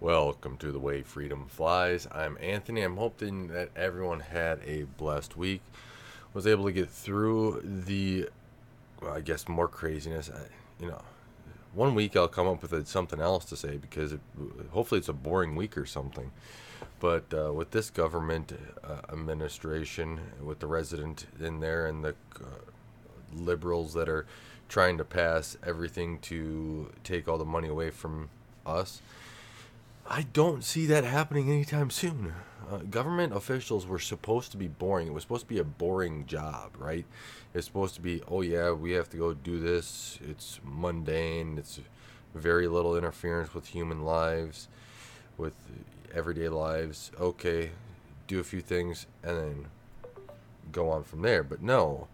Welcome to the way freedom flies. I'm Anthony. I'm hoping that everyone had a blessed week. Was able to get through the, well, I guess more craziness. I, you know, one week I'll come up with something else to say because it, hopefully it's a boring week or something. But uh, with this government uh, administration, with the resident in there and the uh, liberals that are trying to pass everything to take all the money away from us, I don't see that happening anytime soon. Uh, government officials were supposed to be boring. It was supposed to be a boring job, right? It's supposed to be, oh yeah, we have to go do this. It's mundane. It's very little interference with human lives, with everyday lives. Okay, do a few things and then go on from there. But no,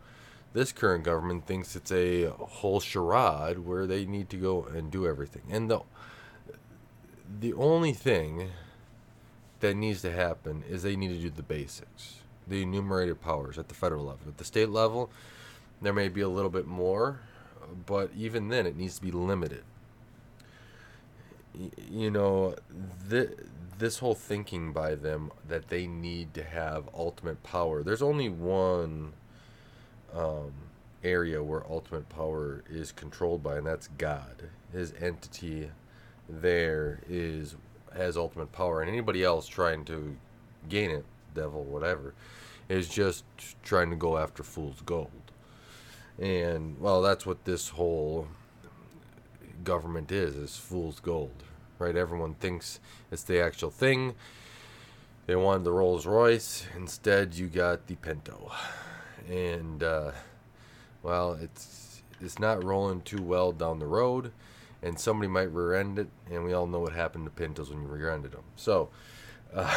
this current government thinks it's a whole charade where they need to go and do everything. And the the only thing that needs to happen is they need to do the basics, the enumerated powers at the federal level. At the state level, there may be a little bit more, but even then, it needs to be limited. you know, th- this whole thinking by them that they need to have ultimate power. There's only one um, area where ultimate power is controlled by, and that's God. His entity there is has ultimate power, and anybody else trying to gain it, devil, whatever, is just trying to go after fool's gold. And well, that's what this whole government is: is fool's gold, right? Everyone thinks it's the actual thing. They wanted the Rolls Royce. Instead, you got the Pinto, and uh, well, it's it's not rolling too well down the road and somebody might rear end it, and we all know what happened to Pintos when you rear ended them. So uh,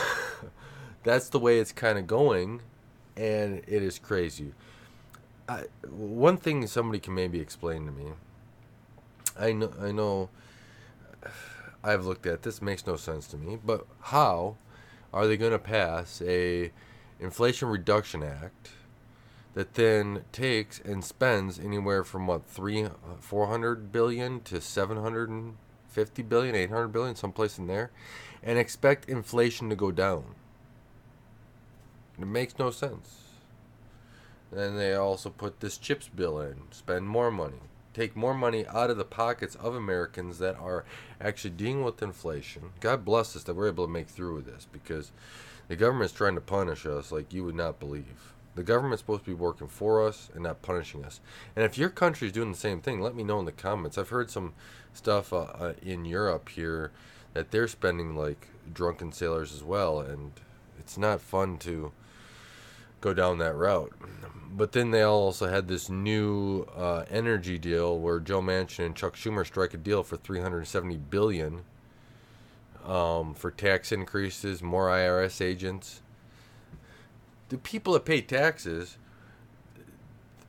that's the way it's kind of going, and it is crazy. I, one thing somebody can maybe explain to me. I know, I know. I've looked at this; makes no sense to me. But how are they going to pass a Inflation Reduction Act? That then takes and spends anywhere from what three, uh, four hundred billion to seven hundred and fifty billion, eight hundred billion, someplace in there, and expect inflation to go down. It makes no sense. Then they also put this chips bill in, spend more money, take more money out of the pockets of Americans that are actually dealing with inflation. God bless us that we're able to make through with this because the government's trying to punish us like you would not believe. The government's supposed to be working for us and not punishing us. And if your country is doing the same thing, let me know in the comments. I've heard some stuff uh, uh, in Europe here that they're spending like drunken sailors as well, and it's not fun to go down that route. But then they also had this new uh, energy deal where Joe Manchin and Chuck Schumer strike a deal for 370 billion um, for tax increases, more IRS agents the people that pay taxes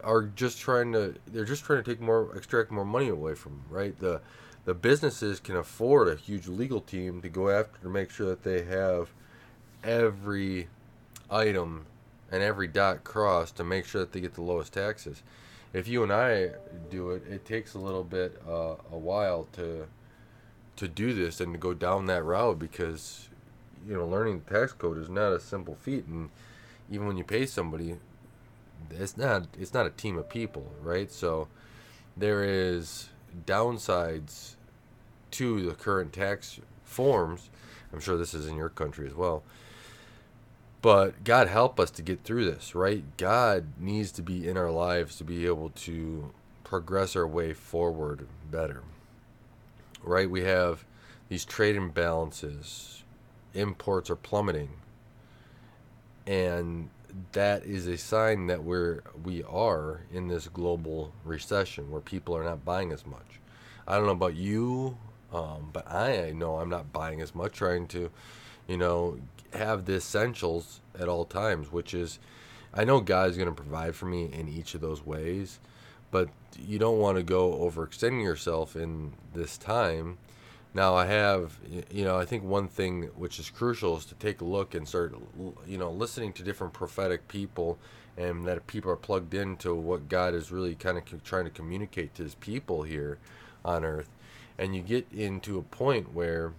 are just trying to they're just trying to take more extract more money away from them, right? The the businesses can afford a huge legal team to go after to make sure that they have every item and every dot crossed to make sure that they get the lowest taxes. If you and I do it it takes a little bit uh, a while to to do this and to go down that route because you know learning the tax code is not a simple feat and even when you pay somebody, it's not it's not a team of people, right? So there is downsides to the current tax forms. I'm sure this is in your country as well. But God help us to get through this, right? God needs to be in our lives to be able to progress our way forward better. Right? We have these trade imbalances. Imports are plummeting and that is a sign that we're we are in this global recession where people are not buying as much. I don't know about you, um, but I know I'm not buying as much. Trying to, you know, have the essentials at all times, which is, I know God's going to provide for me in each of those ways, but you don't want to go overextending yourself in this time now I have, you know, I think one thing which is crucial is to take a look and start, you know, listening to different prophetic people, and that people are plugged into what God is really kind of trying to communicate to His people here on Earth, and you get into a point where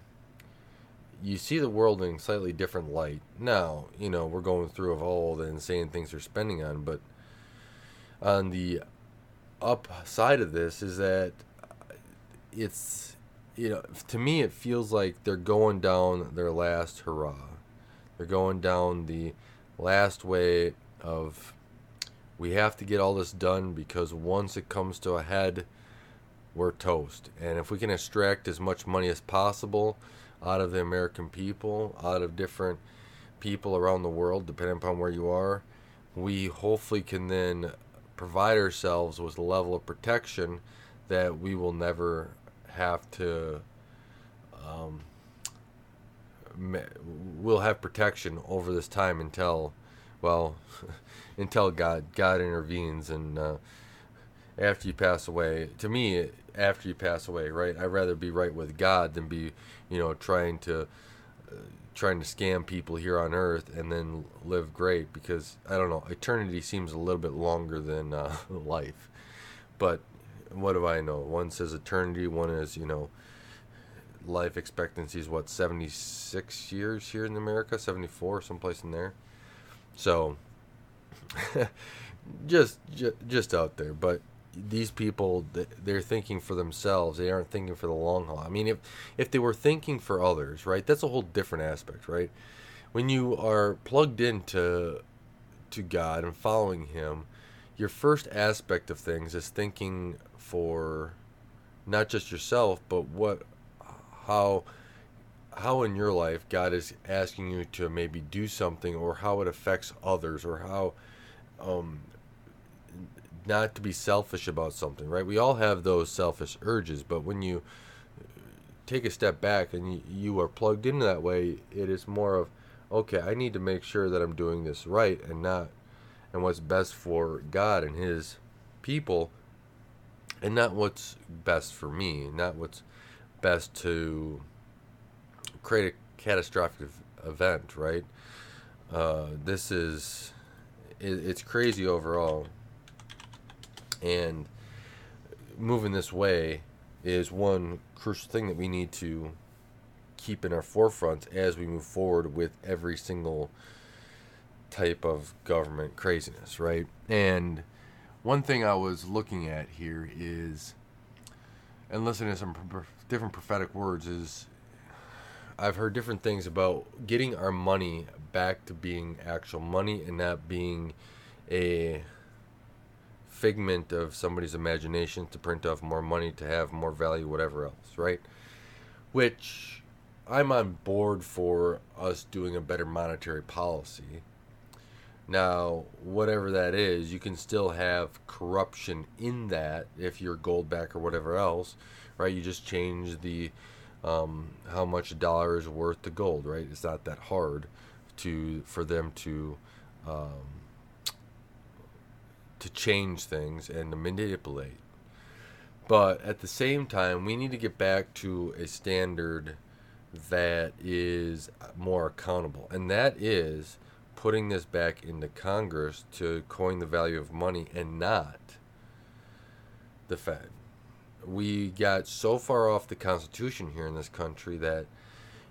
you see the world in a slightly different light. Now, you know, we're going through of all the insane things they're spending on, but on the upside of this is that it's you know, to me it feels like they're going down their last hurrah. They're going down the last way of we have to get all this done because once it comes to a head, we're toast. And if we can extract as much money as possible out of the American people, out of different people around the world, depending upon where you are, we hopefully can then provide ourselves with a level of protection that we will never have to. Um, we'll have protection over this time until, well, until God God intervenes and uh, after you pass away. To me, after you pass away, right? I'd rather be right with God than be, you know, trying to uh, trying to scam people here on earth and then live great because I don't know, eternity seems a little bit longer than uh, life. But what do I know? One says eternity, one is, you know, life expectancy is what 76 years here in America, 74 someplace in there. So just, just just out there, but these people they're thinking for themselves. They aren't thinking for the long haul. I mean if if they were thinking for others right that's a whole different aspect right? When you are plugged into to god and following him your first aspect of things is thinking for not just yourself but what how how in your life god is asking you to maybe do something or how it affects others or how um, not to be selfish about something, right? We all have those selfish urges, but when you take a step back and you, you are plugged into that way, it is more of, okay, I need to make sure that I'm doing this right and not, and what's best for God and His people, and not what's best for me, not what's best to create a catastrophic event, right? Uh, this is, it, it's crazy overall and moving this way is one crucial thing that we need to keep in our forefront as we move forward with every single type of government craziness, right? And one thing I was looking at here is, and listening to some different prophetic words, is I've heard different things about getting our money back to being actual money and not being a figment of somebody's imagination to print off more money to have more value, whatever else, right? Which I'm on board for us doing a better monetary policy. Now, whatever that is, you can still have corruption in that if you're gold back or whatever else, right? You just change the um, how much a dollar is worth to gold, right? It's not that hard to for them to um, to change things and to manipulate. But at the same time, we need to get back to a standard that is more accountable. And that is putting this back into Congress to coin the value of money and not the Fed. We got so far off the Constitution here in this country that,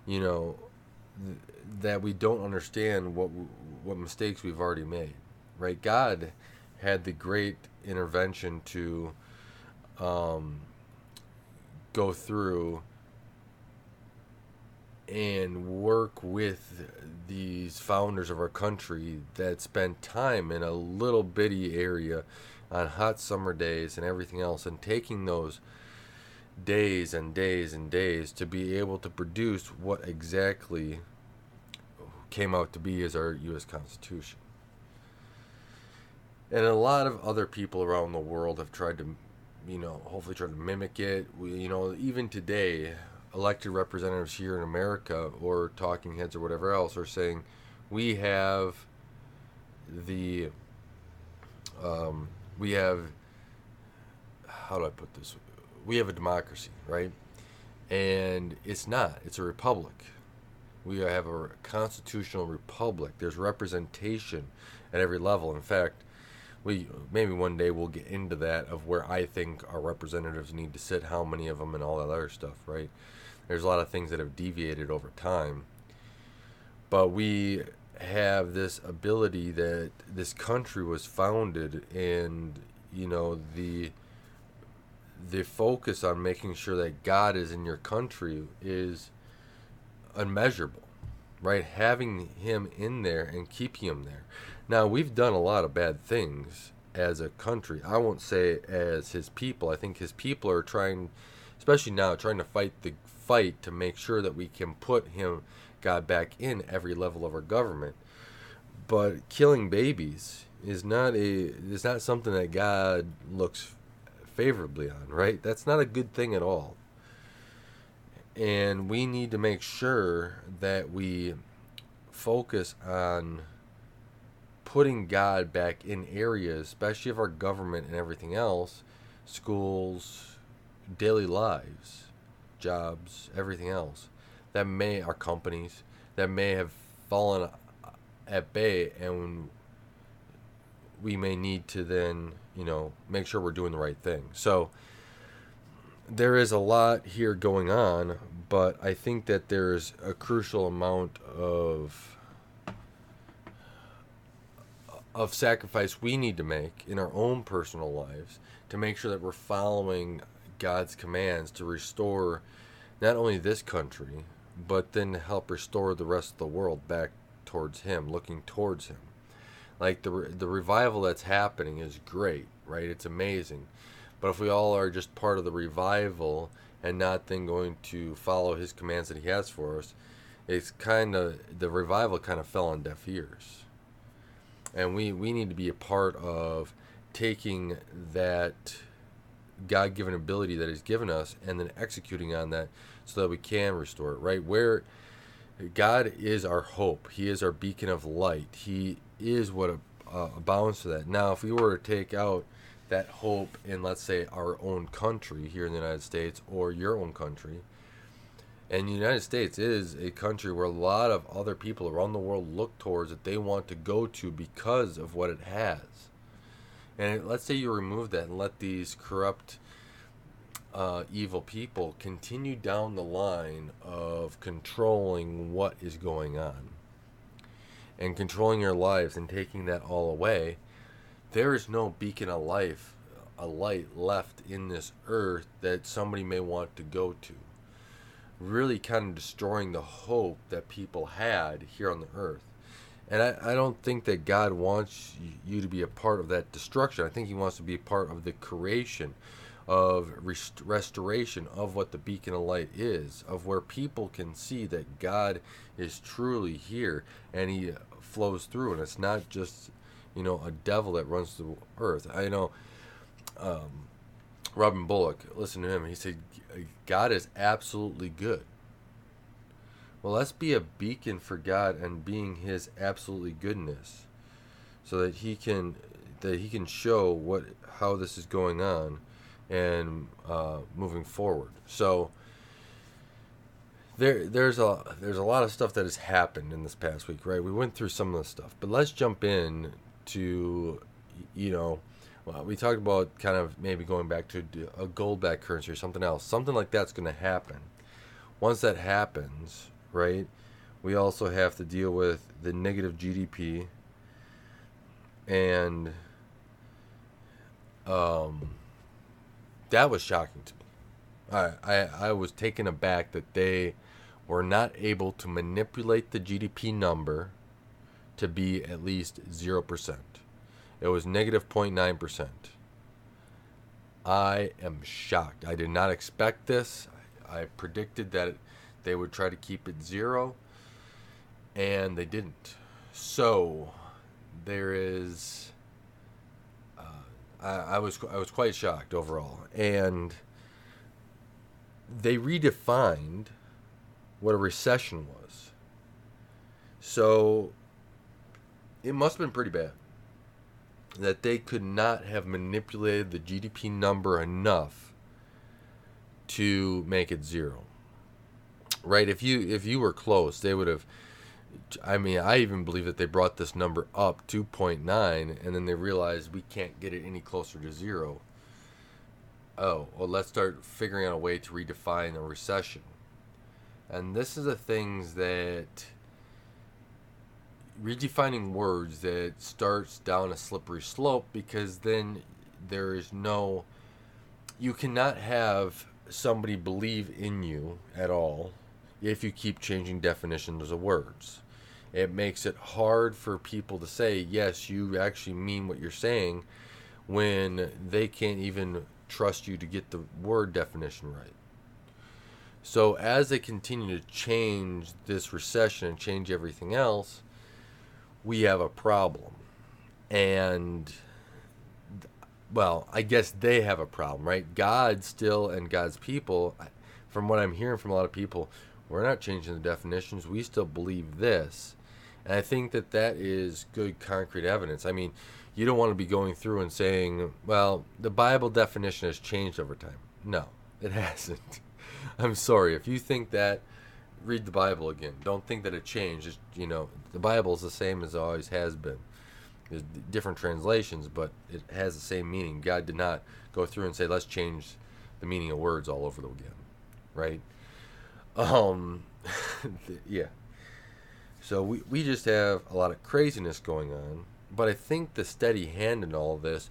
you know, th- that we don't understand what what mistakes we've already made. Right? God had the great intervention to um, go through and work with these founders of our country that spent time in a little bitty area on hot summer days and everything else and taking those days and days and days to be able to produce what exactly came out to be as our US Constitution. And a lot of other people around the world have tried to you know hopefully try to mimic it. We, you know even today elected representatives here in america or talking heads or whatever else are saying we have the um, we have how do i put this? We have a democracy right? And it's not. It's a republic. We have a constitutional republic. There's representation at every level. In fact we maybe one day we'll get into that of where I think our representatives need to sit, how many of them, and all that other stuff, right? There's a lot of things that have deviated over time. But we have this ability that this country was founded and you know the the focus on making sure that God is in your country is unmeasurable, right? Having Him in there and keeping Him there. Now, we've done a lot of bad things as a country. I won't say as His people. I think His people are trying, especially now, trying to fight the fight to make sure that we can put Him, God, back in every level of our government. But killing babies is not a is not something that God looks favorably on, right? That's not a good thing at all. And we need to make sure that we focus on putting God back in areas, especially of our government and everything else, schools, daily lives, jobs, everything else that may our companies that may have fallen at bay and we may need to then you know, make sure we're doing the right thing. So there is a lot here going on, but I think that there's a crucial amount of of sacrifice we need to make in our own personal lives to make sure that we're following God's commands to restore not only this country, but then help restore the rest of the world back towards Him, looking towards Him like the the revival that's happening is great, right? It's amazing. But if we all are just part of the revival and not then going to follow his commands that he has for us, it's kind of the revival kind of fell on deaf ears. And we we need to be a part of taking that God-given ability that he's given us and then executing on that so that we can restore it, right? Where God is our hope. He is our beacon of light. He is what abounds to that. Now, if we were to take out that hope in, let's say, our own country here in the United States or your own country, and the United States is a country where a lot of other people around the world look towards that they want to go to because of what it has. And let's say you remove that and let these corrupt, uh, evil people continue down the line of controlling what is going on and controlling your lives and taking that all away, there is no beacon of life, a light left in this earth that somebody may want to go to. Really kind of destroying the hope that people had here on the earth. And I, I don't think that God wants you to be a part of that destruction. I think He wants to be a part of the creation, of rest- restoration of what the beacon of light is, of where people can see that God is truly here and He flows through, and it's not just you know a devil that runs the earth. I know um, Robin Bullock. Listen to him. He said, "God is absolutely good." Well, let's be a beacon for God and being His absolutely goodness, so that He can that He can show what how this is going on and uh, moving forward. So there there's a there's a lot of stuff that has happened in this past week, right? We went through some of the stuff, but let's jump in to you know, well, we talked about kind of maybe going back to a gold backed currency or something else. Something like that's going to happen. Once that happens, right? We also have to deal with the negative GDP and um that was shocking to me. I, I, I was taken aback that they were not able to manipulate the GDP number to be at least 0%. It was negative 0.9%. I am shocked. I did not expect this. I predicted that they would try to keep it zero, and they didn't. So there is. Uh, I, I was I was quite shocked overall, and they redefined what a recession was. So it must have been pretty bad that they could not have manipulated the GDP number enough to make it zero. Right? If you if you were close, they would have I mean, I even believe that they brought this number up 2.9 and then they realized we can't get it any closer to zero. Oh, well, let's start figuring out a way to redefine a recession And this is the things that redefining words that starts down a slippery slope because then there is no you cannot have somebody believe in you at all if you keep changing definitions of words. It makes it hard for people to say, yes, you actually mean what you're saying when they can't even trust you to get the word definition right. So, as they continue to change this recession and change everything else, we have a problem. And, well, I guess they have a problem, right? God still and God's people, from what I'm hearing from a lot of people, we're not changing the definitions. We still believe this. And I think that that is good concrete evidence. I mean, you don't want to be going through and saying, well, the Bible definition has changed over time. No, it hasn't. I'm sorry. If you think that, read the Bible again. Don't think that it changed. It's, you know, the Bible is the same as it always has been. There's different translations, but it has the same meaning. God did not go through and say, let's change the meaning of words all over again, right? Um, yeah. So we, we just have a lot of craziness going on. But I think the steady hand in all this,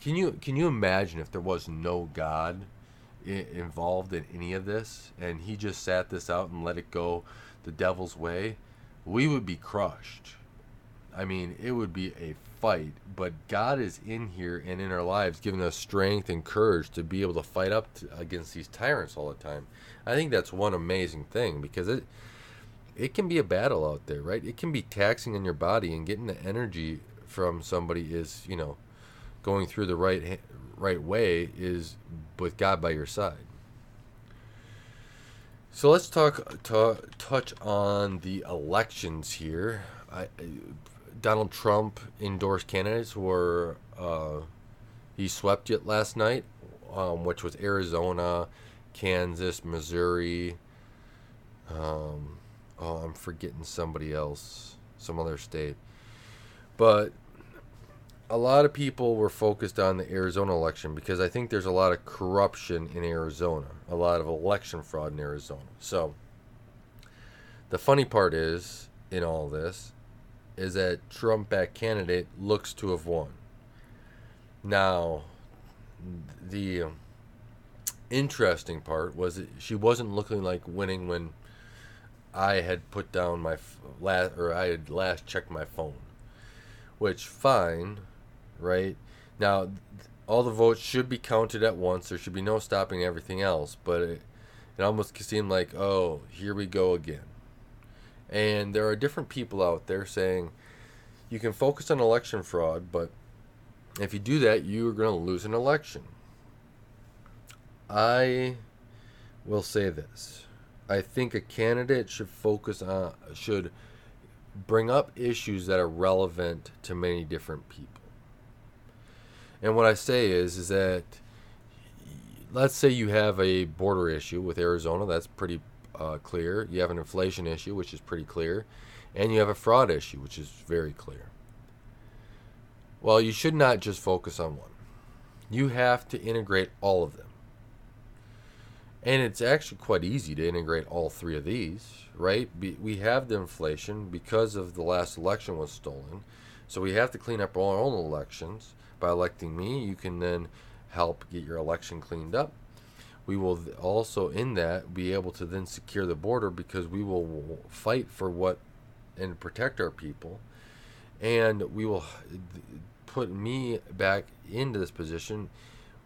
can you can you imagine if there was no God I- involved in any of this and he just sat this out and let it go the devil's way? We would be crushed. I mean, it would be a fight, but God is in here and in our lives giving us strength and courage to be able to fight up to, against these tyrants all the time. I think that's one amazing thing because it it can be a battle out there, right? It can be taxing on your body and getting the energy from somebody is, you know, going through the right right way is with God by your side. So let's talk, talk touch on the elections here. I, Donald Trump endorsed candidates were uh, he swept it last night, um, which was Arizona, Kansas, Missouri. Um, oh, I'm forgetting somebody else, some other state. But a lot of people were focused on the Arizona election because I think there's a lot of corruption in Arizona, a lot of election fraud in Arizona. So the funny part is in all this is that Trump back candidate looks to have won. Now, the interesting part was that she wasn't looking like winning when I had put down my last or I had last checked my phone. Which fine, right? Now all the votes should be counted at once. There should be no stopping everything else, but it, it almost seemed like, "Oh, here we go again." And there are different people out there saying you can focus on election fraud, but if you do that, you're going to lose an election. I will say this. I think a candidate should focus on should bring up issues that are relevant to many different people. And what I say is is that let's say you have a border issue with Arizona, that's pretty uh, clear. You have an inflation issue, which is pretty clear, and you have a fraud issue, which is very clear. Well, you should not just focus on one. You have to integrate all of them. And it's actually quite easy to integrate all three of these, right? we have the inflation because of the last election was stolen. So we have to clean up our own elections. By electing me, you can then help get your election cleaned up. We will also, in that, be able to then secure the border because we will fight for what and protect our people. And we will put me back into this position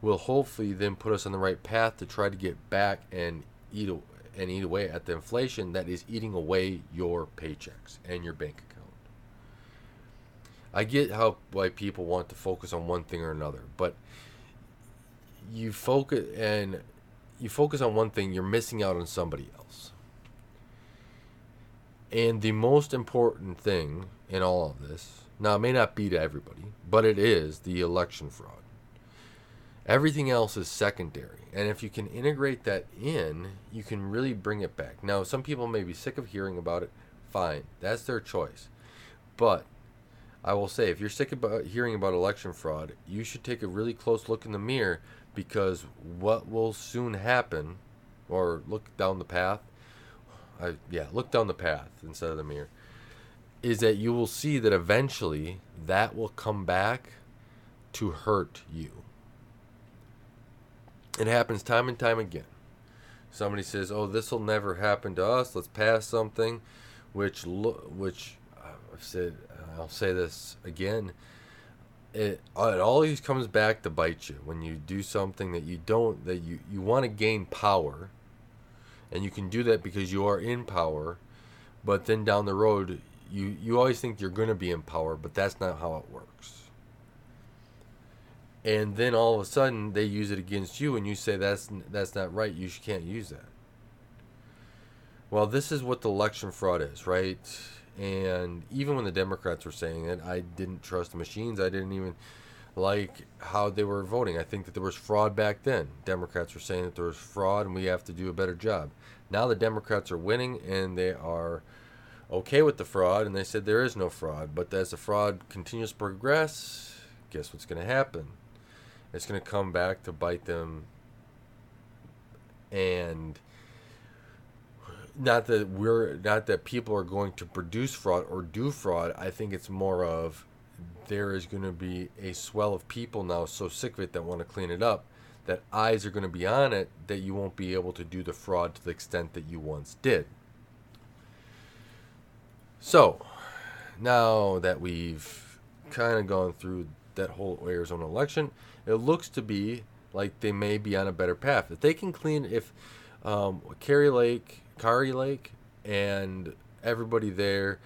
will hopefully then put us on the right path to try to get back and eat and eat away at the inflation that is eating away your paychecks and your bank account. I get how why people want to focus on one thing or another, but you focus and you focus on one thing, you're missing out on somebody else. And the most important thing in all of this, now it may not be to everybody, but it is the election fraud. Everything else is secondary. And if you can integrate that in, you can really bring it back. Now, some people may be sick of hearing about it. Fine. That's their choice. But I will say, if you're sick about hearing about election fraud, you should take a really close look in the mirror because what will soon happen, or look down the path, I, yeah, look down the path instead of the mirror. Is that you will see that eventually that will come back to hurt you. It happens time and time again. Somebody says, "Oh, this will never happen to us. Let's pass something," which lo- which uh, I've said. I'll say this again. It, it always comes back to bite you when you do something that you don't that you, you want to gain power and you can do that because you are in power but then down the road you you always think you're going to be in power but that's not how it works and then all of a sudden they use it against you and you say that's that's not right you can't use that well this is what the election fraud is right and even when the democrats were saying it i didn't trust the machines. I didn't even like how they were voting. I think that there was fraud back then. Democrats were saying that there was fraud and we have to do a better job. Now the democrats are winning and they are okay with the fraud and they said there is no fraud. But as the fraud continues to progress guess what's going to happen? It's going to come back to bite them and not that we're not that people are going to produce fraud or do fraud i think it's more of there is going to be a swell of people now so sick of it that want to clean it up that eyes are going to be on it that you won't be able to do the fraud to the extent that you once did so now that we've kind of gone through that whole arizona election it looks to be like they may be on a better path. If they can clean, if um, Kari Lake, Kari Lake, and everybody there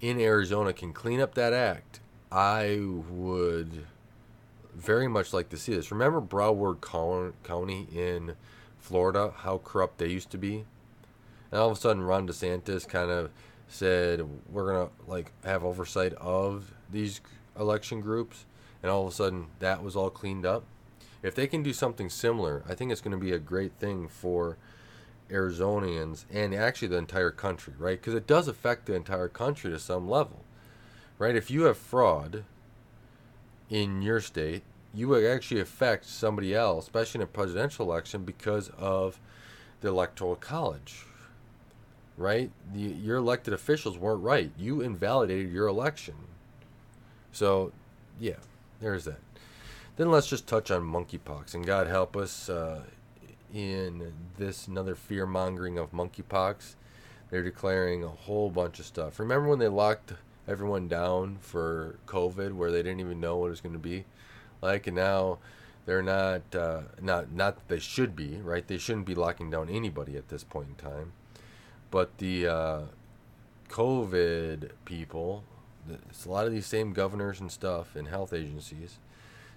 in Arizona can clean up that act, I would very much like to see this. Remember Broward County in Florida, how corrupt they used to be? And all of a sudden, Ron DeSantis kind of said, we're going to like have oversight of these election groups and all of a sudden that was all cleaned up. If they can do something similar, I think it's going to be a great thing for Arizonians and actually the entire country, right? Because it does affect the entire country to some level, right? If you have fraud in your state, you would actually affect somebody else, especially in a presidential election, because of the electoral college, right? The, your elected officials weren't right. You invalidated your election. So, yeah there's that. Then let's just touch on monkeypox. And God help us uh, in this another fear mongering of monkeypox. They're declaring a whole bunch of stuff. Remember when they locked everyone down for COVID, where they didn't even know what it was going to be like, and now they're not uh, not not that they should be right. They shouldn't be locking down anybody at this point in time. But the uh, COVID people it's a lot of these same governors and stuff and health agencies,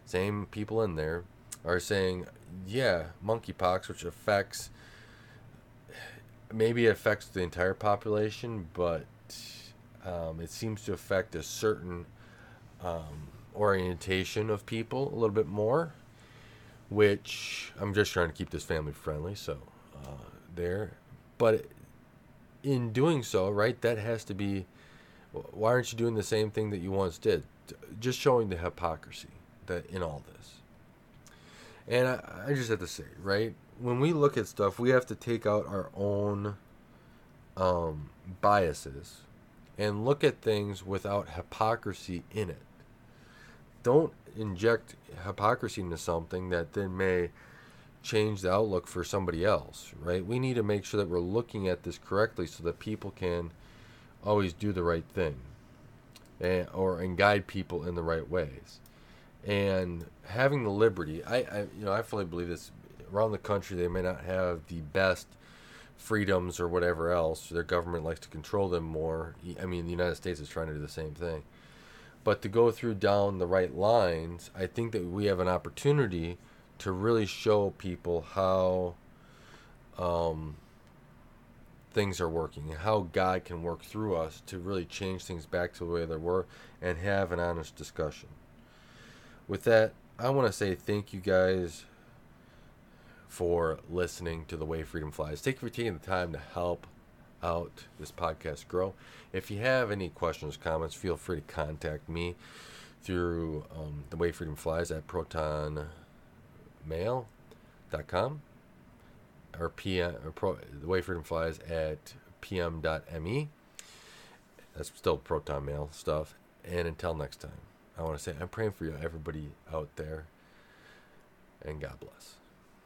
same people in there, are saying, yeah, monkeypox, which affects, maybe it affects the entire population, but um, it seems to affect a certain um, orientation of people a little bit more, which I'm just trying to keep this family friendly, so uh, there. But in doing so, right, that has to be why aren't you doing the same thing that you once did? Just showing the hypocrisy that in all this. And I, I just have to say, right? When we look at stuff, we have to take out our own um, biases and look at things without hypocrisy in it. Don't inject hypocrisy into something that then may change the outlook for somebody else, right? We need to make sure that we're looking at this correctly so that people can always do the right thing and, or and guide people in the right ways and having the liberty I, I you know i fully believe this. Around the country they may not have the best freedoms or whatever else. Their government likes to control them more. I mean the united states is trying to do the same thing. But to go through down the right lines i think that we have an opportunity to really show people how um, things are working and how God can work through us to really change things back to the way they were and have an honest discussion. With that, I want to say thank you guys for listening to The Way Freedom Flies. Thank you for taking the time to help out this podcast grow. If you have any questions, comments, feel free to contact me through um, The Way Freedom Flies at protonmail.com or PM or pro, the way freedom flies at pm.me. That's still proton mail stuff. And until next time, I want to say I'm praying for you, everybody out there, and God bless.